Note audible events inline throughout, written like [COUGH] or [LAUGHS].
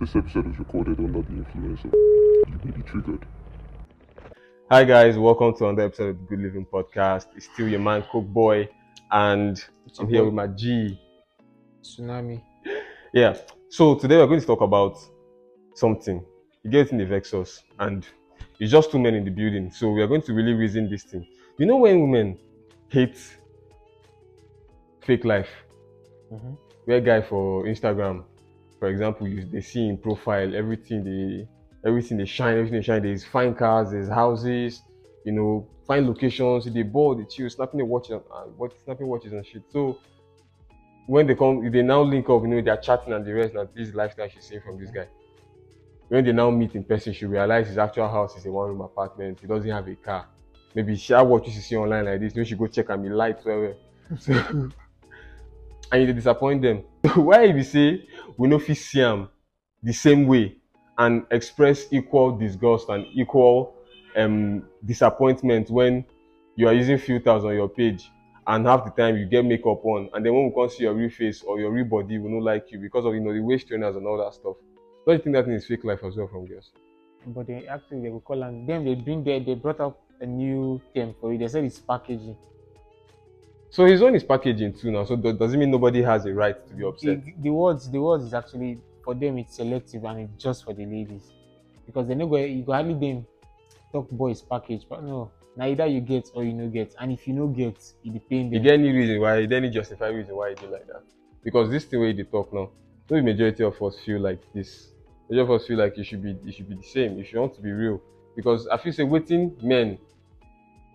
This episode is recorded under the influence of. You may be triggered. Hi guys, welcome to another episode of the Good Living Podcast. It's still your man Cook Boy, and It's I'm here boy. with my G. Tsunami. Yeah. So today we're going to talk about something. You get in the Vexus, and it's just two men in the building. So we are going to really reason this thing. You know when women hate fake life, Mhm. where guy for Instagram, for example, you, they see in profile everything they everything they shine, everything they shine. There's fine cars, there's houses, you know, fine locations. They bored, they chill, snapping the watches, and uh, what snapping watches and shit. So when they come, they now link up, you know, they're chatting and the rest. Now this lifestyle she's seeing from this guy. When they now meet in person, she realizes his actual house is a one-room apartment. He doesn't have a car. Maybe she had what you see online like this. Maybe she go check and be light well. So, [LAUGHS] and you disappoint them. [LAUGHS] Why you say we no fit see the same way and express equal disgust and equal um, disappointment when you are using filters on your page and half the time you get makeup on and then when we come see your real face or your real body we no like you because of you know the waist trainers and all that stuff. Don't you think that thing is fake life as well from girls? But they actually they will call and them they bring there they brought up a new term for it. They said it's packaging. So his own is packaging too now. So do- does it mean nobody has a right to be upset? The, the words the words is actually for them it's selective and it's just for the ladies. Because they know you go hardly them talk boys package, but no. Now either you get or you no get. And if you no get, it depends. Is there any reason why? Is there any justified reason why you do like that? Because this the way they talk now, no the majority of us feel like this. Majority of us feel like it should be it should be the same. If you want to be real, because I feel say waiting men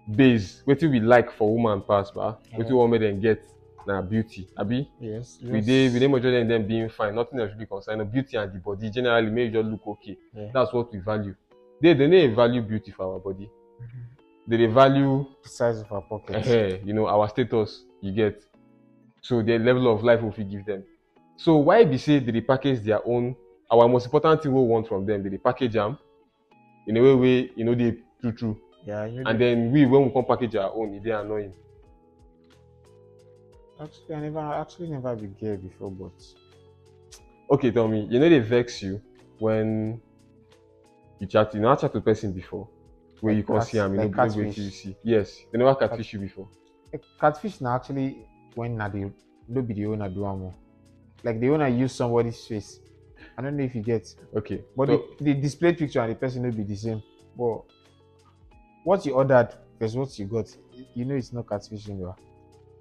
base waiting we like for woman pass ba waiting Mhm. woman then get na beauty abi Yes. we dey we dey majority of them being fine nothing else should be concerned no beauty and the body generally make you just look okay Yeah. that's what we value they they no dey value beauty for our body they dey value the size of our pockets. eh, you know, our status you get. So the level of life we fit give them. So why be say they dey package their own our most important thing we want from them, they dey package them in a way way you know they true true. Yeah, you know And then we when we come package our own, it dey annoying. actually I never actually never be gay before, but Okay, tell me, you know they vex you when you chat, you never chat to person before. Where Like you can cat- see you like know, like catfish. you see. Yes, they never catfish you before. Catfish now actually when na the no be the owner do am o. like the owner use somebody's face i don't know if you get Okay, but so, the, the display picture and the person will be the same but what you ordered versus what you got you know it's not catfishing though.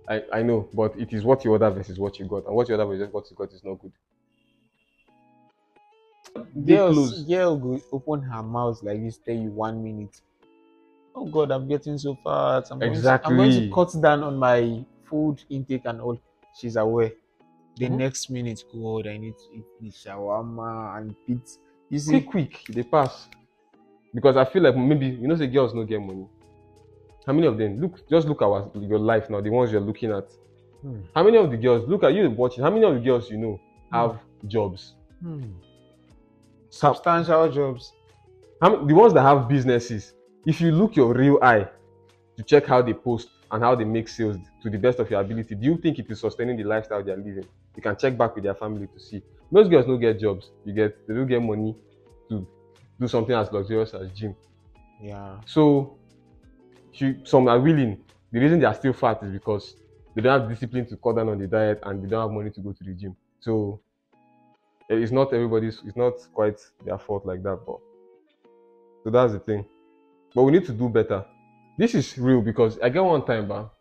I, I know, but it is what you order versus what you got, and what you order versus what you got is not good. Dey girls girl go open her mouth like this tell you one minute. Oh god i'm getting so fat. I'm going, to, I'm going to cut down on my food intake and all. She's aware. The Mhm. next minute god i need to eat the shawarma and pizza. You see quick quick. They pass because i feel like maybe you know say girls no get money. How many of them? Look just look our your life now the ones you're looking at. Hmm. how many of the girls look at you watching how many of the girls you know have jobs? Hmm. Substantial jobs. How many, the ones that have businesses if you look your real eye to check how they post and how they make sales to the best of your ability do you think it is sustaining the lifestyle they are living? You can check back with their family to see. Most girls no get jobs you get they don't get money to do something as luxurious as gym yeah So, she, some are willing. The reason they are still fat is because they don't have discipline to cut down on the diet and they don't have money to go to the gym. So, eh, it's not everybody's, it's not quite their fault like that. But so that's the thing. But we need to do better. This is real because I get one time, but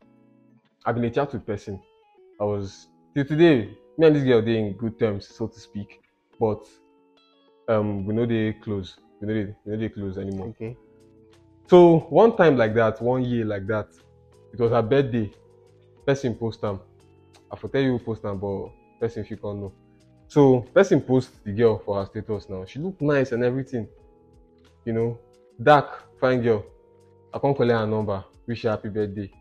I've been a chat with person. I was till today. Me and this girl they in good terms, so to speak. But um, we know they close. We know they, know they close anymore. okay So one time like that, one year like that, it was her birthday. Person post am. I for tell you who post am, but person if you can't know. So person post the girl for her status now. She look nice and everything. You know, dark, fine girl. I can't collect her number, wish her happy birthday,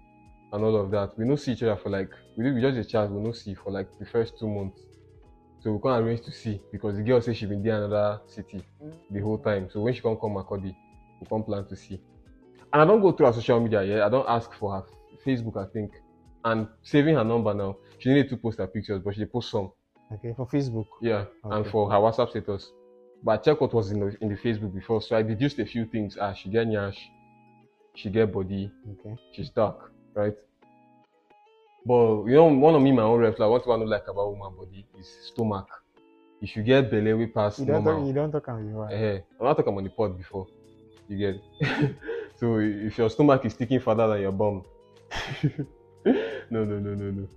and all of that. We no see each other for like we we just a chat, we no see for like the first two months. So we can't arrange to see because the girl say she been there another city the whole time. So when she come come Makurdi, we come plan to see. And I don't go through her social media yet. I don't ask for her Facebook, I think. And saving her number now, she need to post her pictures, but she post some. okay for facebook Yeah. And for her WhatsApp status. but I checked what was in the in the Facebook before, so I deduced a few things. Ah, she get nyash, she get body, Okay. she's dark, right? But you know, one of me my own red flag. What I don't like about woman body is stomach. If you get belly, we pass You don't normal. talk. You don't talk about your Eh, I'm not talking about the pot before. You get. [LAUGHS] so if your stomach is sticking further than your bum, [LAUGHS] no, no, no, no, no.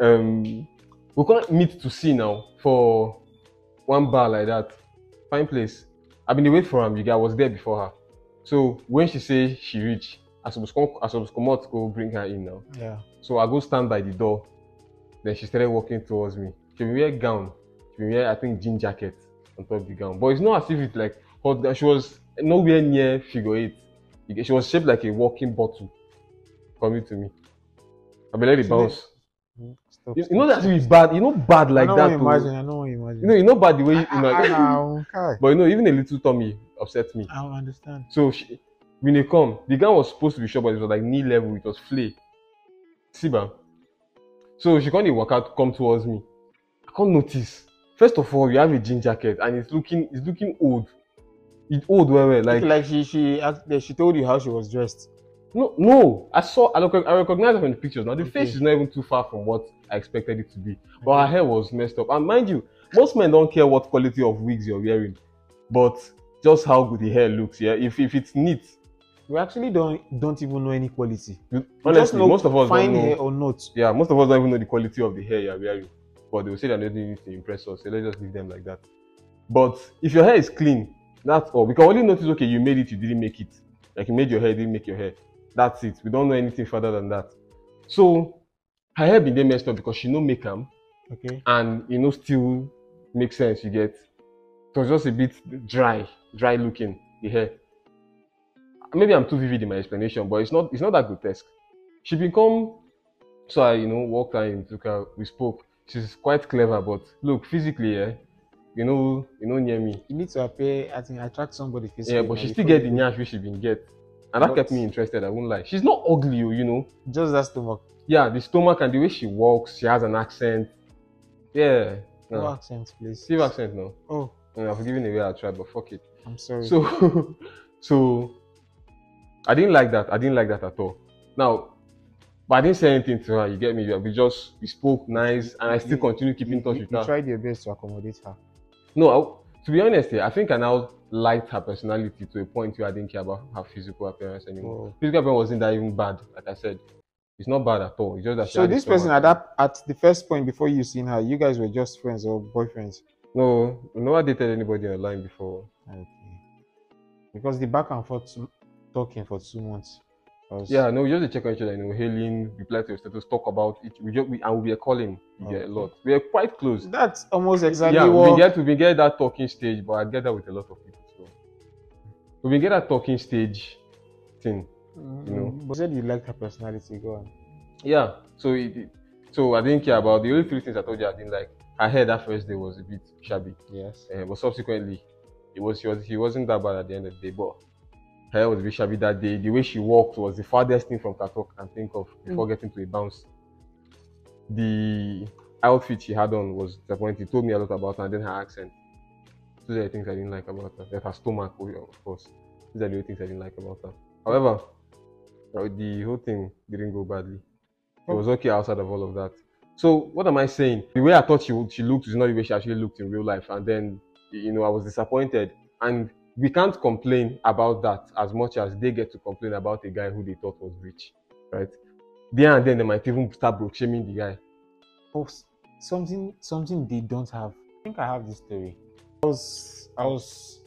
Um, we can't meet to see now for one bar like that. Fine place. I've been wait for him. You guys I was there before her. So when she say she reach, I suppose come, I suppose come out to go bring her in now. Yeah. So I go stand by the door. Then she started walking towards me. She wear gown. She wear I think jean jacket on top of the gown. But it's not as if it's like hot. She was nowhere near figure eight. She was shaped like a walking bottle. Coming to me. I be let it bounce. Mm-hmm. Stop. You, you know that it's bad. You know bad like I that. too. imagine. I want imagine. You know, you know bad the way you, you know. Ah, ah now, but you know, even a little tummy upset me. I don't understand. So she, when they come, the gown was supposed to be short, but it was like knee level. It was flay. See, ba? So she can't walk out, come towards me. I can't notice. First of all, you have a jean jacket and it's looking, it's looking old. It's old, well, well. Like, Like, she she asked, she told you how she was dressed. no, no. I saw, I, look, I recognize her from the pictures. Now the face Okay. is not even too far from what I expected it to be. But her hair was messed up. And mind you, most men don't care what quality of wigs you're wearing, but just how good the hair looks. Yeah, if if it's neat. We actually don't don't even know any quality. you- Honestly, most of us fine don't know. hair or not. Yeah, most of us don't even know the quality of the hair you're wearing. But they will say they're not doing it to impress us. So let's just leave them like that. But if your hair is clean, that's all. We can only notice, okay, you made it, you didn't make it. Like you made your hair, you didn't make your hair. That's it. We don't know anything further than that. So her hair been there messed up because she no make them Okay. and you know still make sense, you get. So it's just a bit dry, dry looking, the hair. Maybe I'm too vivid in my explanation, but it's not it's not that grotesque. She become so I, you know, walked her in, took her, we spoke. She's quite clever, but look, physically, yeah, you know, you know, near me. You need to appear. I think attract somebody physically. Yeah, but she still get the nyash which she been get. And that But- kept me interested, I won't lie. She's not ugly, oh, you know. Just that stomach. Yeah, the stomach and the way she walks, she has an accent. Yeah. No No. accent, please. Steve accent, no. Oh, I've given the way I tried, but fuck it. I'm sorry. So, [LAUGHS] so I didn't like that. I didn't like that at all. Now, but I didn't say anything to her. You get me? We just we spoke nice, and I still You- continue keeping in touch you, with you her. You tried your best to accommodate her. No, I, to be honest, yeah, I think I now liked her personality to a point where I didn't care about her physical appearance anymore. Oh. Physical appearance wasn't that even bad. Like I said, it's not bad at all. It's just that she So this person at that at the first point before you seen her, you guys were just friends or boyfriends. No, we never dated anybody online before. Okay. Because the back and forth talking for two months. was- Yeah, no, we just check on each other, you know, hailing, reply to your status, talk about it. We just we, and we were calling, you get a lot. We are quite close. That's almost exactly yeah, we what. been get we been get that talking stage, but I get that with a lot of people. So we been get that talking stage thing. Mm, you know. But said you liked her personality. Go on. Yeah. So it, it- so I didn't care about the only three things I told you I didn't like. Her hair that first day was a bit shabby, Yes. uh, but subsequently, it was he was he wasn't that bad at the end of the day. But hair was a bit shabby that day. The way she walked was the farthest thing from Katok I can think of before getting to a bounce. The outfit she had on was disappointing. Told me a lot about her, and then her accent. Those are the things I didn't like about her. Like her stomach, oh, of course. These are the things I didn't like about her. However, uh, the whole thing didn't go badly. It was okay outside of all of that. So what am I saying? The way I thought she would, she looked is not the way she actually looked in real life. And then, you know, I was disappointed. And we can't complain about that as much as they get to complain about a guy who they thought was rich, right? There and then they might even start broke shaming the guy. Oh, something something they don't have. I think I have this story. I was I was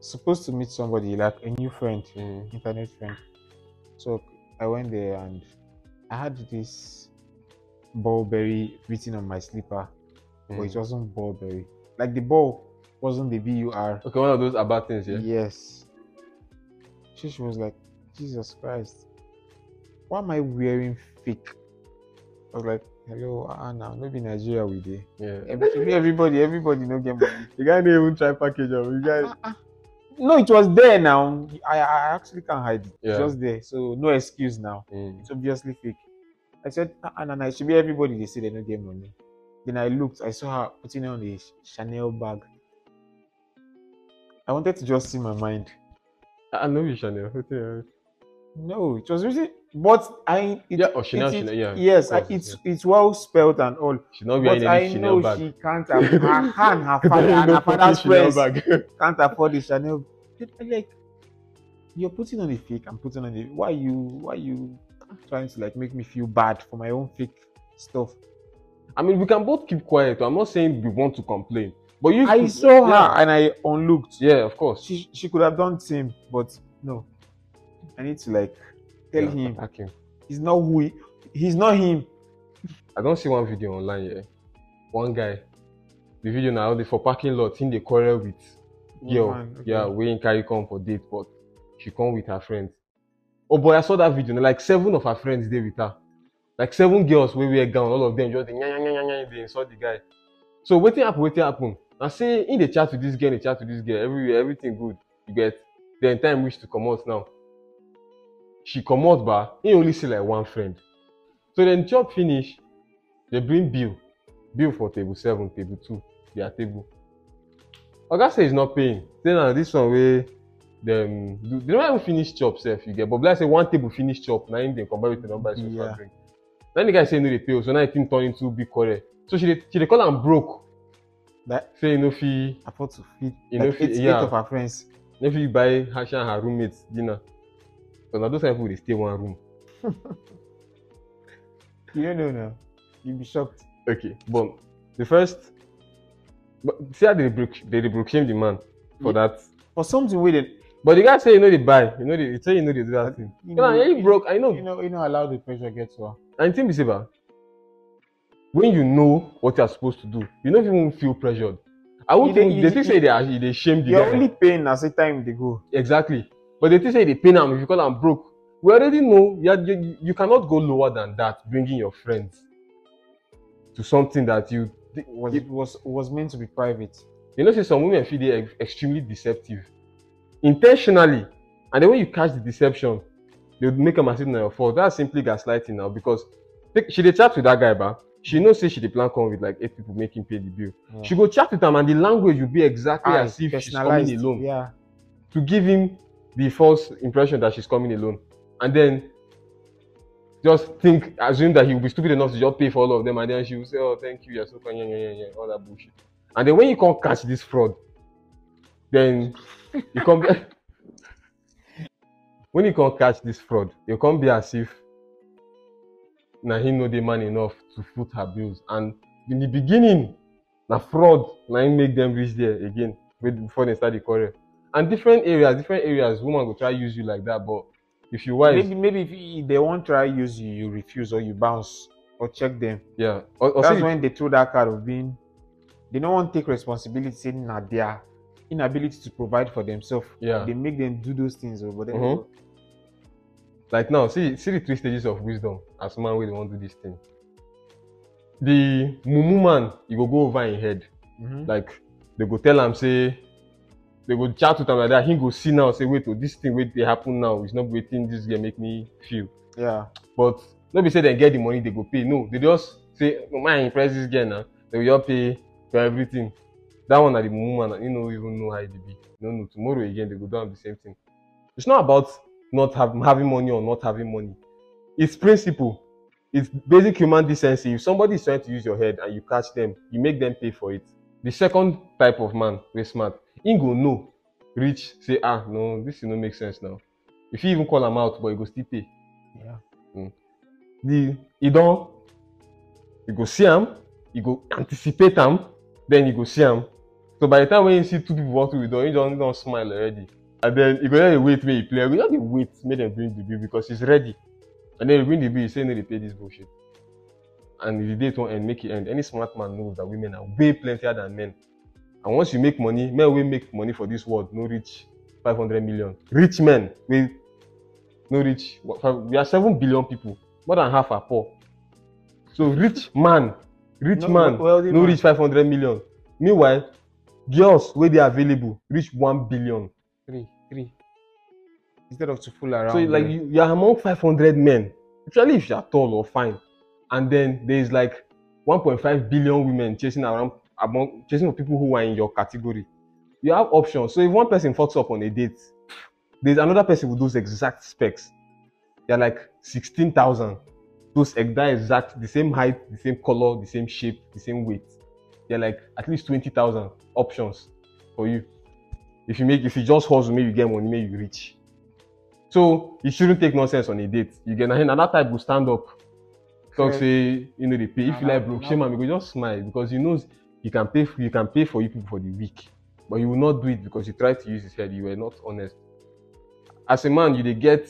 supposed to meet somebody like a new friend, Mm. internet friend. So I went there and I had this Burberry written on my slipper, but it Mm. wasn't Burberry. Like the ball wasn't the B U R. Okay, one of those about things, yeah. Yes. She, she was like, Jesus Christ, why am I wearing fake? I was like, hello, Anna, maybe Nigeria we dey. Yeah. Every- Everybody, everybody no get money. The guy didn't even try package up. The guy. Ah, ah. No, it was there now. I, I actually can't hide it. Yeah. It's just there. So no excuse now. Mm. It's obviously fake. I said, "Ah, Anna, nah, it should be everybody they say they don't get money. Then I looked, I saw her putting on a Chanel bag. I wanted to just see my mind. Ah, I know you, Chanel. No, it was really, but I. It, Yeah, oh, Chanel, it- Chanel, yeah, Yes, I, course, it's it's well spelled and all. She not But wearing I any Chanel know bag. she can't have her, her and [LAUGHS] her father and her father's friends [LAUGHS] can't afford the Chanel. Like, you're putting on a fake. I'm putting on a. Why you? Why you trying to like make me feel bad for my own fake stuff? I mean, we can both keep quiet. I'm not saying we want to complain, but you. I could- saw her yeah. and I unlooked. Yeah, of course. She she could have done same, but no. I need to like tell Yeah, him attack him. he's not who he, he's not him. I don't see one video online yet. One guy, the video now they for parking lot, him they quarrel with girl. Okay. Yeah, we ain't carry come for date, but she come with her friends. Oh boy, I saw that video. Like seven of her friends there with her. Like seven girls wey wear gown, all of them just nya dey insult the guy. So wetin happen? Wetin happen? Na say in dey chat with this girl, dey chat with this girl, everywhere, everything good. You get. Then time reach to comot now. She comot ba, he only see like one friend. So then chop finish, they bring bill. Bill for table seven, table two, their table. Oga say he's not paying. Say na this one wey dem do they never even finish chop sef you get but like say one table finish chop na him dem compare with the number so Yeah. far drink. Then the guy say he no dey pay o so now the thing turn into big quarrel. So she dey she dey call am broke That say he no fit afford to feed You like know, fit- eight, yeah. eight of her friends. no fit buy her she and her roommates dinner. Because na those kind of people dey stay one room. [LAUGHS] You don't know now. You'll be shocked. Okay, but the first but see how they dey broke they dey broke shame the man for Yeah. that. For something with it, But the guy say you know dey buy, you know dey say you know dey do that thing. you You know, he broke. I know. You know, you know, allow the pressure get to her. And the thing be say ba, ah? When you know what you are supposed to do, you don't even feel pressured. I would You think they think say they are they shame the You're only paying as the time they go. Exactly. But they think say they pain am if you call am broke. We already know you, are- you you cannot go lower than that, bringing your friends to something that you Was It- was was meant to be private. you know say some women feel they ex- extremely deceptive intentionally and then when you catch the deception they would make am as if na your fault that's simply gaslighting now because she dey chat with that guy ba she know say she dey plan come with like eight people him pay the bill Yeah. she go chat with am and the language will be exactly Aye, as if she's coming alone Yeah. to give him the false impression that she's coming alone and then just think assume that he will be stupid enough to just pay for all of them and then she will say oh thank you you're so kind yeah, yeah, yeah, all that bullshit and then when you can't catch this fraud then you come [LAUGHS] when you can't catch this fraud you can't be as if na him no dey man enough to foot her bills and in the beginning na fraud na him make them reach there again before they start the quarrel and different areas different areas woman go try use you like that but if you wise Maybe maybe if you- they won't try use you, you refuse or you bounce or check them. yeah or, or That's say when they throw that card of being they don't want take responsibility saying na their inability to provide for themselves. Yeah. They make them do those things, oh, but then Mhm. Like now see see the three stages of wisdom as man wey dey wan do this thing. The mumu man e go go over him head. Mhm. like they go tell am say they go chat with am like that. He go see now say wait oh this thing wey dey happen now is not wetin this girl make me feel. Yeah. but no be say dem get the money they go pay. No they just say no man impress this girl na they go just pay for everything. That one na the mumu man he no even know how e dey be. No know tomorrow again they go do am the same thing. It's not about not have, having money or not having money. It's principle. It's basic human decency. If somebody is trying to use your head and you catch them you make them pay for it. The second type of man wey smart him go know reach say ah no this no make sense now. You fit even call am out but he go still pay. Yeah. the e don you go see am you go anticipate am then you go see am. So by the time when you see two people walk through the door you don don smile already and then you go just dey wait make e play. You go just dey wait make dem bring the bill because he's ready. And then you bring the bill you say no dey pay this bullshit. And if the date wan end make e end. Any smart man knows that women are way plentier than men. And once you make money men wey make money for this world no reach five hundred million. Rich men wey no reach five, we are seven billion people. More than half are poor. So rich [LAUGHS] man rich No, man no man. reach five hundred million. Meanwhile girls wey dey available reach one billion Three, three. Instead of to fool around. so like eh. you, you are among five hundred men especially if you are tall or fine and then there is like one point five billion women chasing around among chasing for people who are in your category you have options. So if one person fucks up on a date, there's another person with those exact specs. They're like sixteen thousand. Those ex- that exact the same height, the same color, the same shape, the same weight. They're like at least twenty thousand options for you. If you make if you just hustle, maybe you get money, maybe you reach. So you shouldn't take nonsense on a date. You get and another type will stand up. Talk Correct. say, you know, they pay. If you like broke, shame and go just smile because you know you can pay you can pay for you people for the week. But you will not do it because you tried to use his head. You were not honest. As a man, you get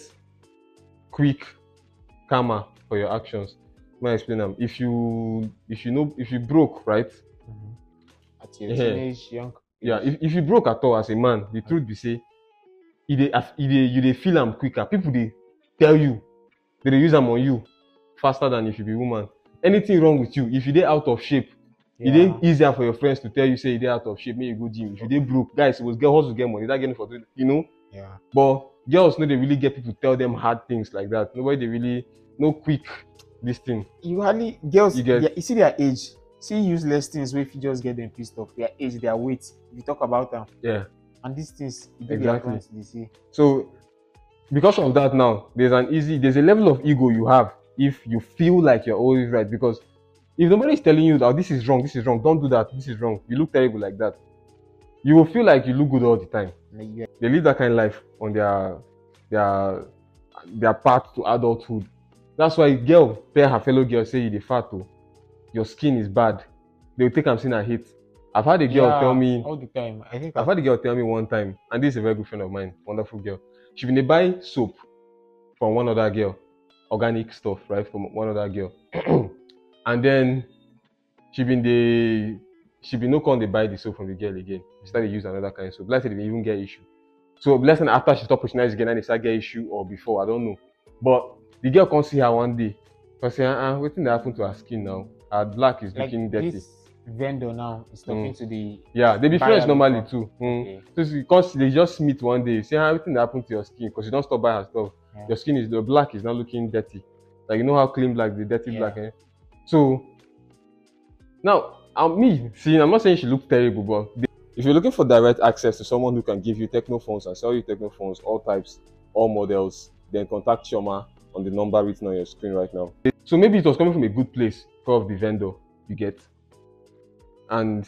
quick karma for your actions. Let me explain them. If you if you know if you broke, right? Mm-hmm. At your Yeah. teenage young. Yeah if, if you broke at all as a man the truth be say e dey e dey you dey feel am quicker people dey tell you they dey use am on you faster than if you be woman anything wrong with you if you dey out of shape e dey Yeah. easier for your friends to tell you say you dey out of shape make you go gym if you dey broke guys suppose get hustle get money that getting for twenty you know Yeah. but girls no dey really get people tell them hard things like that nobody dey really no quick this thing You hardly girls. You get- their- you see their age. See useless things if you just get them pissed off. Their age, their weight. If you talk about them, yeah and these things, Exactly. They say. So, because of that, now there's an easy, there's a level of ego you have if you feel like you're always right. Because if nobody is telling you that "Oh, this is wrong, this is wrong, don't do that, this is wrong, you look terrible like that, you will feel like you look good all the time. Yeah. They live that kind of life on their their their path to adulthood. That's why girl tell her fellow girl say you dey fat oh, your skin is bad. They will take am sin and hate. I've had a girl Yeah, tell me all the time. I think I've had a girl tell me one time, and this is a very good friend of mine, wonderful girl. She been dey buy soap from one other girl, organic stuff, right, from one other girl, [CLEARS THROAT] and then she been dey she been no come dey buy the soap from the girl again. She started use another kind of soap. Let's say they been even get issue. So let's say after she stop patronize again, and they start get issue or before, I don't know. But the girl come see her one day, come say, uh-uh, wetin dey happen to her skin now? Her black is like looking dirty. this vendor now is talking to the. Yeah, they be friends normally before. too. Mm. Okay. So it's because they just meet one day, say how everything that happened to your skin because you don't stop buying her stuff. Yeah. Your skin is the black is not looking dirty. Like you know how clean black the dirty Yeah. black. Eh? So now um, me see, I'm not saying she looked terrible, but the- if you're looking for direct access to someone who can give you Tecno phones and sell you Tecno phones, all types, all models, then contact Choma on the number written on your screen right now. So maybe it was coming from a good place, of the vendor you get, and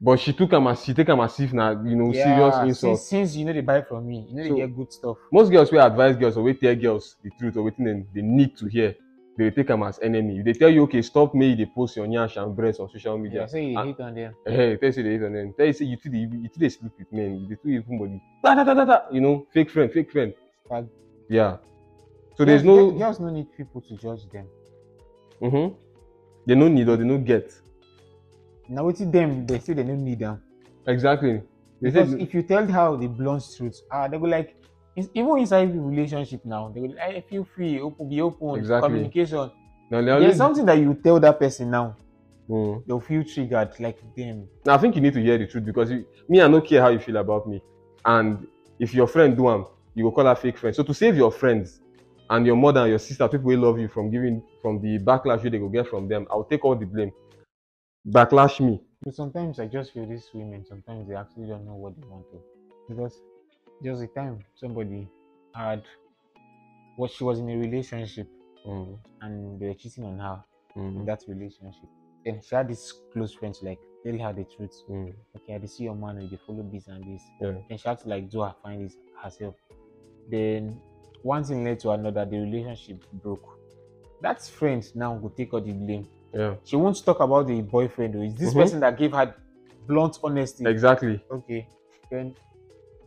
but she took him as she take him as if now you know serious insult. Since, since you know they buy from me, you know So- they get good stuff. most girls will advise girls or will tell girls the truth or wetin dem they need to hear they will take am as enemy if they tell you okay stop me, they post your nyash and breast on social Yeah, media so you Ah. hate on them. eh tell you say they hate on them you say you too dey you too dey sleep with men you too even body da da da da da you know fake friend fake friend yeah so there's no girls- no need people to judge them. mm-hmm. they no need or they no get Now with them, they say they don't need them. exactly they Because if you tell how the blunt truth, ah, they go like even inside the relationship now, they go like, "Hey, feel free, open, be open, Exactly. communication. they There's something that you tell that person now, mm. they'll feel triggered, like them. Now, I think you need to hear the truth because you, me, I don't care how you feel about me. And if your friend do am, you will call her fake friend. So to save your friends and your mother and your sister, people will love you from giving from the backlash you they go get from them, I'll take all the blame. Backlash me. Sometimes I just feel these women, sometimes they actually don't know what they want to. Because there was a time somebody had what she was in a relationship Mm, and they were cheating on her in mm, that relationship. Then she had this close friend to like tell her the truth. mm, Okay, I see your man, they follow this and this. yeah. Then she had to like do her find this herself. Then one thing led to another, the relationship broke. That friend now will take all the blame. Yeah. She won't talk about the boyfriend. Or it's this Mhm. person that gave her blunt honesty. Exactly. Okay. Then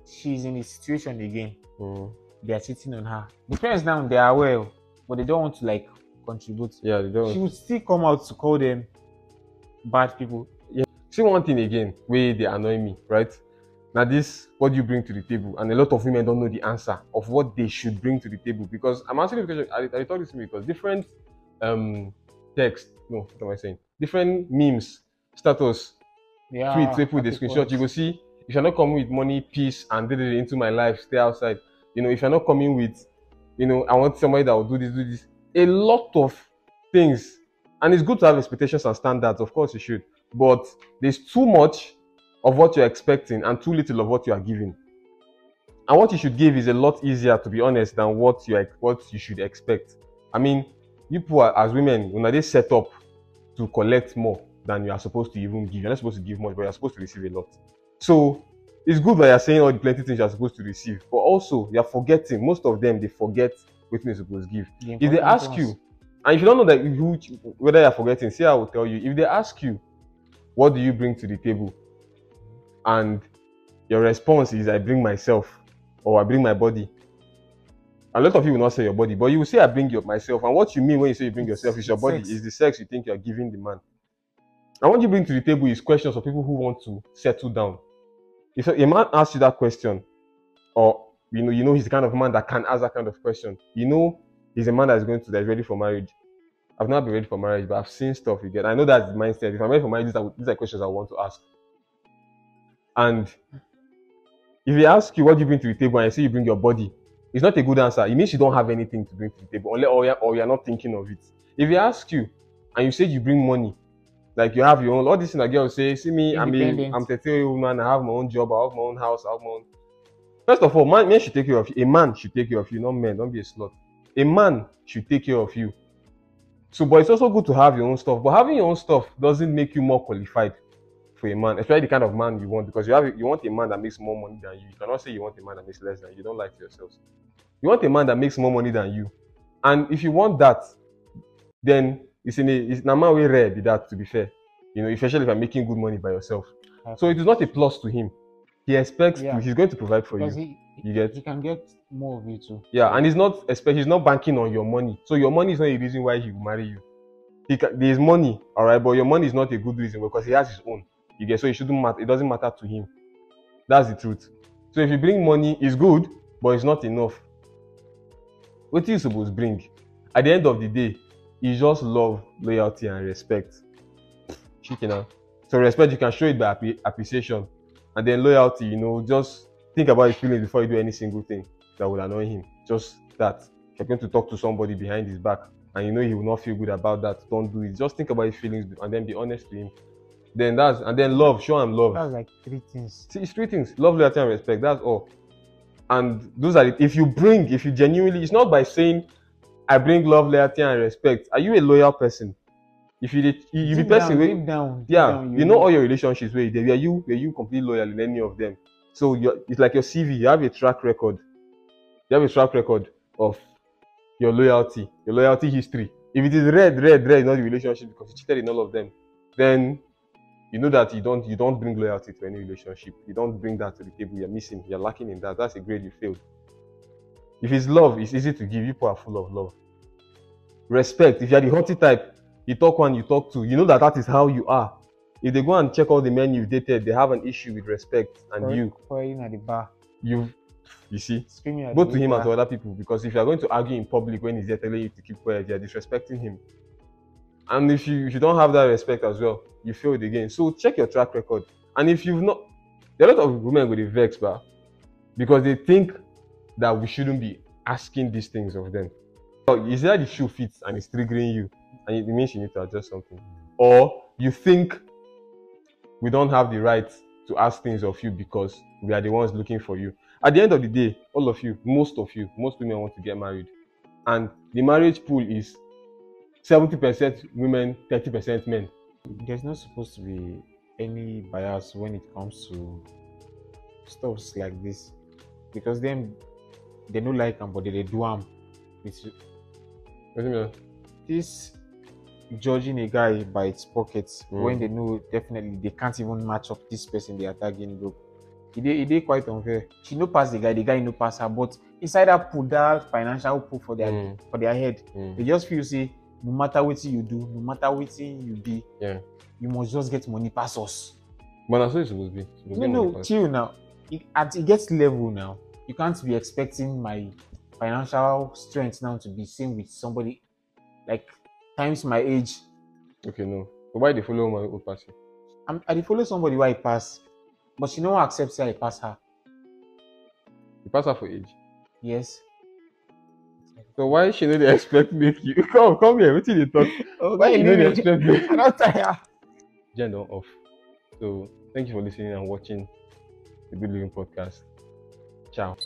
she's in a situation again. Mm, They are cheating on her. The friends now they are aware, but they don't want to like contribute. yeah, they don't. she would still come out to call them bad people. yeah See one thing again, where they annoy me, right? Now this, what do you bring to the table? And a lot of women don't know the answer of what they should bring to the table because I'm asking the question. I, I thought this to me because different um text, no, what am I saying? Different memes, status, Yeah. tweets, people they happy screenshot. You go see if you're not coming with money, peace, and did it into my life, stay outside. You know, if you're not coming with, you know, I want somebody that will do this, do this. A lot of things, and it's good to have expectations and standards. Of course, you should, but there's too much of what you're expecting and too little of what you are giving. And what you should give is a lot easier, to be honest, than what you what you should expect. I mean, you are, as women, when are they set up to collect more than you are supposed to even give? You're not supposed to give much, but you're supposed to receive a lot. So it's good that you're saying all the plenty things you're supposed to receive, but also you're forgetting. Most of them they forget what they're supposed to give. The If they ask ones. you, and if you don't know that who, whether you're forgetting, see, I will tell you. If they ask you, what do you bring to the table, and your response is, I bring myself, or I bring my body. A lot of you will not say your body, but you will say, I bring your, myself. And what you mean when you say you bring yourself is your body, Sex. is the sex you think you are giving the man. And what you bring to the table is questions of people who want to settle down. If a man asks you that question, or you know, you know he's the kind of man that can ask that kind of question. You know he's a man that's going to that's ready for marriage. I've not been ready for marriage, but I've seen stuff you get. I know that's the mindset. If I'm ready for marriage, these are, these are questions I want to ask. And if he ask you what you bring to the table and I say you bring your body, it's not a good answer. It means you don't have anything to bring to the table, or you're, or you're not thinking of it. If he ask you and you say you bring money, like you have your own, all these things that girls say, see me, I'm a. I'm 30 year old man, I have my own job, I have my own house, I have my own. First of all, man, men should take care of you. A man should take care of you, not men. Don't be a slut. A man should take care of you. So, but it's also good to have your own stuff. But having your own stuff doesn't make you more qualified for a man, especially the kind of man you want, because you have you want a man that makes more money than you. You cannot say you want a man that makes less than you. You don't lie to yourselves. You want a man that makes more money than you, and if you want that, then it's in a it's in a man way rare be that to be fair. You know, especially if you're making good money by yourself. So it is not a plus to him. He expects Yeah. to, he's going to provide for because you. he, You get he can get more of you too. yeah, and he's not expect he's not banking on your money. So your money is not a reason why he will marry you. He can, there's money, all right, but your money is not a good reason because he has his own. You get so it shouldn't matter. It doesn't matter to him. That's the truth. So if you bring money, it's good, but it's not enough. What you supposed to bring? At the end of the day, it's just love, loyalty, and respect. Chicken. So respect you can show it by appre- appreciation, and then loyalty. You know, just think about his feelings before you do any single thing that will annoy him. Just that. If you're going to talk to somebody behind his back and you know he will not feel good about that, don't do it. Just think about his feelings and then be honest to him. Then that's and then love, show him love. That's like three things. See, it's three things: love, loyalty, and respect. That's all. And those are the, if you bring, if you genuinely, it's not by saying, "I bring love, loyalty, and respect." Are you a loyal person? If you did, you, you be Deep person down, wey down, yeah, down, you know all your relationships where they were you were you completely loyal in any of them. So you're, it's like your CV. You have a track record. You have a track record of your loyalty, your loyalty history. If it is red, red, red, not the relationship because you cheated in all of them, then you know that you don't you don't bring loyalty to any relationship. You don't bring that to the table. You're missing. You're lacking in that. That's a grade you failed. If it's love, it's easy to give. People are full of love. Respect. If you're the haughty type, you talk one, you talk two. You know that that is how you are. If they go and check all the men you've dated, they have an issue with respect, and you, Quarreling at the bar, you, you see, both to him and to other people. Because if you are going to argue in public when he's there telling you to keep quiet, you're disrespecting him. And if you if you don't have that respect as well, you failed again. So check your track record. And if you've not, there are a lot of women with the vex, because they think that we shouldn't be asking these things of them. So is that the shoe fits and it's triggering you, and it means you need to adjust something, or you think we don't have the right to ask things of you because we are the ones looking for you. At the end of the day, all of you, most of you, most women want to get married, and the marriage pool is 70% women, 30% men. There's not supposed to be any bias when it comes to stuffs like this, because then they no like them, but they, they do them. What do you mean? this judging a guy by its pockets Mm. when they know definitely they can't even match up this person they are tagging bro. It dey quite unfair. She no pass the guy, the guy no pass her, but inside that pool, that financial pool for their Mm, for their head, mm. they just feel say no matter wetin you do, no matter wetin you be, Yeah. you must just get money pass us. But what it's supposed to be. It's supposed No, no, chill now. At it gets level now. You can't be expecting my financial strength now to be same with somebody like times my age. Okay, no. But why they follow my old person? I'm, I dey follow somebody why I pass, but she no wan accept say I pass her. You pass her for age. Yes. So why she know they expect make you [LAUGHS] come come here? What did they talk? Oh, Why you know they expect me? [LAUGHS] I don't tire. Gen don't off. So thank you for listening and watching the Good Living Podcast. Ciao.